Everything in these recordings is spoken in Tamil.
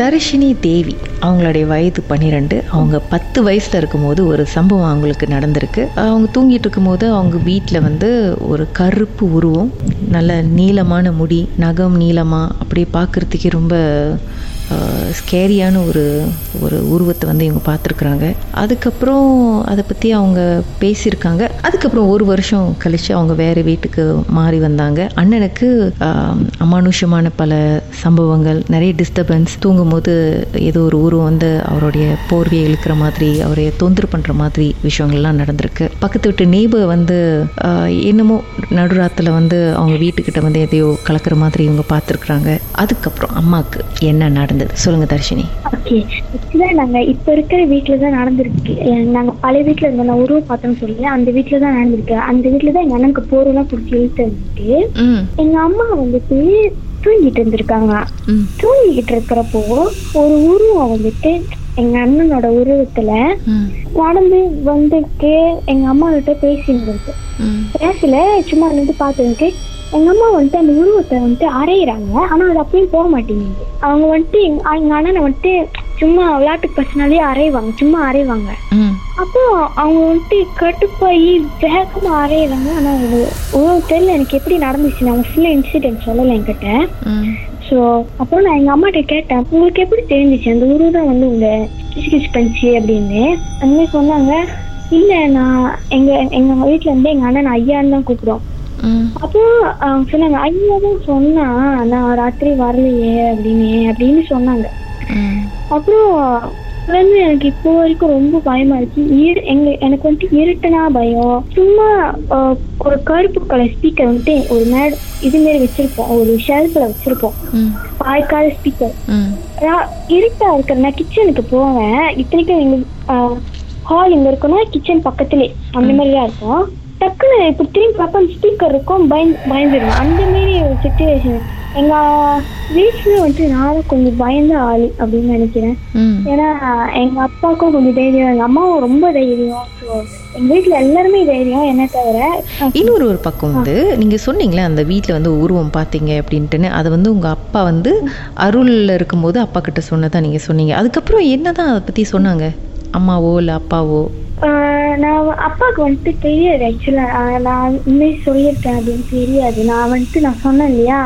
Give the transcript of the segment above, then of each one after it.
தர்ஷினி தேவி அவங்களுடைய வயது பன்னிரெண்டு அவங்க பத்து வயசில் இருக்கும்போது ஒரு சம்பவம் அவங்களுக்கு நடந்திருக்கு. அவங்க தூங்கிட்டு இருக்கும்போது அவங்க வீட்டில் வந்து ஒரு கருப்பு உருவம் நல்ல நீளமான முடி நகம் நீளமாக அப்படியே பார்க்குறதுக்கே ரொம்ப ஸ்கேரியான ஒரு ஒரு உருவத்தை வந்து இவங்க பார்த்துருக்குறாங்க. அதுக்கப்புறம் அதை பற்றி அவங்க பேசியிருக்காங்க. அதுக்கப்புறம் ஒரு வருஷம் கழித்து அவங்க வேறு வீட்டுக்கு மாறி வந்தாங்க. அண்ணனுக்கு அமானுஷமான பல சம்பவங்கள் நிறைய டிஸ்டர்பன்ஸ் தூங்கும்போது ஏதோ ஒரு உருவம் வந்து அவருடைய போர்வையை இழுக்கிற மாதிரி அவரைய தொந்தரவு பண்ணுற மாதிரி விஷயங்கள்லாம் நடந்திருக்கு. பக்கத்து வீட்டு நெய்பர் வந்து என்னமோ நடுராத்தில் வந்து அவங்க வீட்டுக்கிட்ட வந்து எதையோ கலக்கிற மாதிரி இவங்க பார்த்துருக்குறாங்க. அதுக்கப்புறம் அம்மாவுக்கு என்ன நடந்து நடந்தது சொல்லுங்க தர்ஷினி. ஓகே ஆக்சுவலாக நாங்கள் இப்போ இருக்கிற வீட்டில் தான் நடந்திருக்கு. நாங்கள் பழைய வீட்டில் இருந்தோம். நான் உருவம் பார்த்தோம்னு சொல்லி அந்த வீட்டில் தான் நடந்திருக்கு. அந்த வீட்டில் தான் எங்கள் அண்ணனுக்கு போரெல்லாம் பிடிச்சி இழுத்து வந்துட்டு எங்கள் அம்மா வந்துட்டு தூங்கிட்டு இருந்திருக்காங்க. தூங்கிக்கிட்டு இருக்கிறப்போ ஒரு உருவம் வந்துட்டு எங்க அண்ணனோட உருவத்துல நடந்து வந்துட்டு எங்க அம்மா கிட்ட பேசியிருந்திருக்கு ம். பேசல. சும்மா நின்று பார்த்துருக்கு எங்க அம்மா வந்துட்டு அந்த உருவத்தை வந்துட்டு அரையிறாங்க ஆனா அது அப்படியும் போக மாட்டேங்குது. அவங்க வந்துட்டு எங்க அண்ணனை வந்துட்டு சும்மா விளையாட்டுக்கு பர்சனாலே அரைவாங்க சும்மா அரைவாங்க அப்போ அவங்க வந்துட்டு கட்டுப்பாயி வேகமா அரையிறாங்க ஆனா அது உருவம் தெரியல. எனக்கு எப்படி நடந்துச்சு? நான் ஃபுல்லாக இன்சிடென்ட் சொல்லலை என்கிட்ட. ஸோ அப்புறம் நான் எங்கள் அம்மாட்ட கேட்டேன் உங்களுக்கு எப்படி தெரிஞ்சிச்சு? அந்த உருவம் தான் வந்து உங்களை கிச்சு பண்ணிச்சு அப்படின்னு. அங்கே சொன்னாங்க. இல்லை நான் எங்கள் எங்கள் வீட்டில் இருந்து எங்கள் அண்ணன் ஐயான்னு தான் கூப்பிடுவோம் ம் அப்போ சொன்னாங்க. ஐயா தான் சொன்னா நான் ராத்திரி வரலையே அப்படின்னு அப்படின்னு சொன்னாங்க. அப்புறம் வந்து எனக்கு இப்போ வரைக்கும் ரொம்ப பயமா இருக்கு இரு எங்க எனக்கு வந்துட்டு இருட்டுனா பயம். சும்மா ஒரு கருப்பு கலர் ஸ்பீக்கர் வந்துட்டு ஒரு மேட் இது மாரி வச்சிருப்போம். ஒரு ஷெல்ஃபில் வச்சிருப்போம். வாய்க்கால் ஸ்பீக்கர் இருட்டா இருக்கிற நான் கிச்சனுக்கு போவேன். இத்தனைக்கும் எங்க ஹால் இங்க இருக்குன்னா கிச்சன் பக்கத்துலே. அந்த மாதிரி தான் இருக்கும். டக்குன்னு இப்ப திரும்பி பார்ப்ப ஸ்பீக்கர் இருக்கும் பயந்து பயந்துருவேன். அந்த மாதிரி ஒரு சுச்சுவேஷன் எங்க வீட்டுல வந்துட்டு நான் தான் கொஞ்சம் பயந்த ஆளு அப்படின்னு நினைக்கிறேன். ஏன்னா எங்க அப்பாவுக்கும் கொஞ்சம் தைரியம் எங்க அம்மாவும் ரொம்ப தைரியம். எங்க வீட்டுல எல்லாருமே தைரியம் என்ன தவிர இன்னொரு ஒரு பக்கம் வந்து நீங்கள் சொன்னீங்களே அந்த வீட்டில் வந்து உருவம் பார்த்தீங்க அப்படின்ட்டுன்னு அது வந்து உங்கள் அப்பா வந்து அருளில் இருக்கும்போது அப்பா கிட்ட சொன்னதா நீங்கள் சொன்னீங்க. அதுக்கப்புறம் என்னதான் அதை பற்றி சொன்னாங்க? அம்மாவோ இல்லை அப்பாவோ? நான் அப்பாவுக்கு வந்துட்டு தெரியாது ஆக்சுவலாக நான் உண்மையை சொல்லியிருக்கேன் அப்படின்னு தெரியாது. நான் வந்துட்டு நான் சொன்னேன் இல்லையா?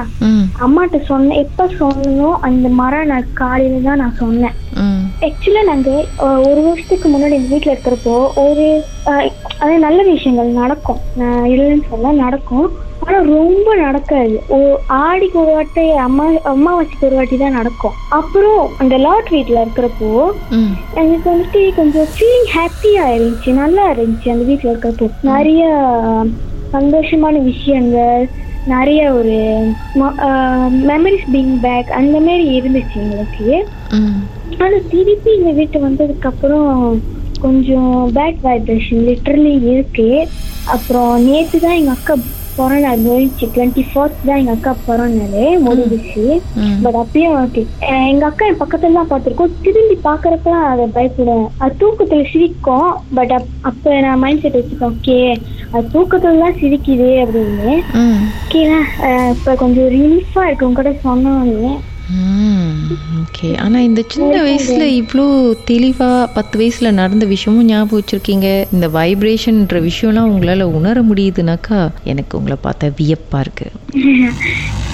அம்மாட்ட சொன்னேன். எப்போ சொன்னோம் அந்த மரம் நான் காலையில் தான் நான் சொன்னேன். ஆக்சுவலாக நாங்கள் ஒரு வருஷத்துக்கு முன்னாடி எங்கள் வீட்டில் இருக்கிறப்போ ஒரு அது நல்ல விஷயங்கள் நடக்கும். நான் இல்லைன்னு சொல்ல நடக்கும். ஆனால் ரொம்ப நடக்காது. ஓ ஆடிக்கு ஒரு வாட்டி அம்மா அம்மாவாசைக்கு ஒரு வாட்டி தான் நடக்கும். அப்புறம் அந்த லாட் வீட்டில் இருக்கிறப்போ எனக்கு வந்துட்டு கொஞ்சம் ஃபீலிங் ஹாப்பியாக இருந்துச்சு நல்லா இருந்துச்சு அந்த வீட்டில் இருக்கிறப்போ. நிறைய சந்தோஷமான விஷயங்கள் நிறைய ஒரு மெமரிஸ் பீங் பேக் அந்த மாதிரி இருந்துச்சு எங்களுக்கு. ம். ஆனால் திருப்பி இந்த வீட்டு வந்ததுக்கப்புறம் கொஞ்சம் பேட் வைப்ரேஷன் லிட்டரலி இருக்கு. அப்புறம் நேற்று தான் எங்கள் அக்கா முடிஞ்சு டுவெண்ட்டி ஃபோர்த் தான் எங்கள் அக்கா பிறநாள் முடிஞ்சிச்சு. பட் அப்பயும் ஓகே எங்கள் அக்கா என் பக்கத்துல தான் பார்த்துருக்கோம். திரும்பி பார்க்குறப்பலாம் அதை பயப்படுவேன். அது தூக்கத்தில் சிரிக்கும். பட் அப் அப்போ நான் மைண்ட் செட் வச்சுக்கேன் ஓகே அது தூக்கத்தில் தான் சிரிக்குது அப்படின்னு. ஓகேண்ணா இப்போ கொஞ்சம் ரிலீஃபாக இருக்கு உங்க கூட சொன்னோன்னு ஓகே ஆனால் இந்த சின்ன வயசில் இவ்வளோ தெளிவாக பத்து வயசில் நடந்த விஷயமும் ஞாபகம் வச்சுருக்கீங்க. இந்த வைப்ரேஷன்ற விஷயம்லாம் உங்களால் உணர முடியுதுனாக்கா எனக்கு உங்களை பார்த்தா வியப்பாக இருக்குது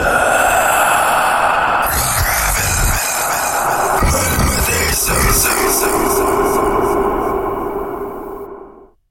Uh...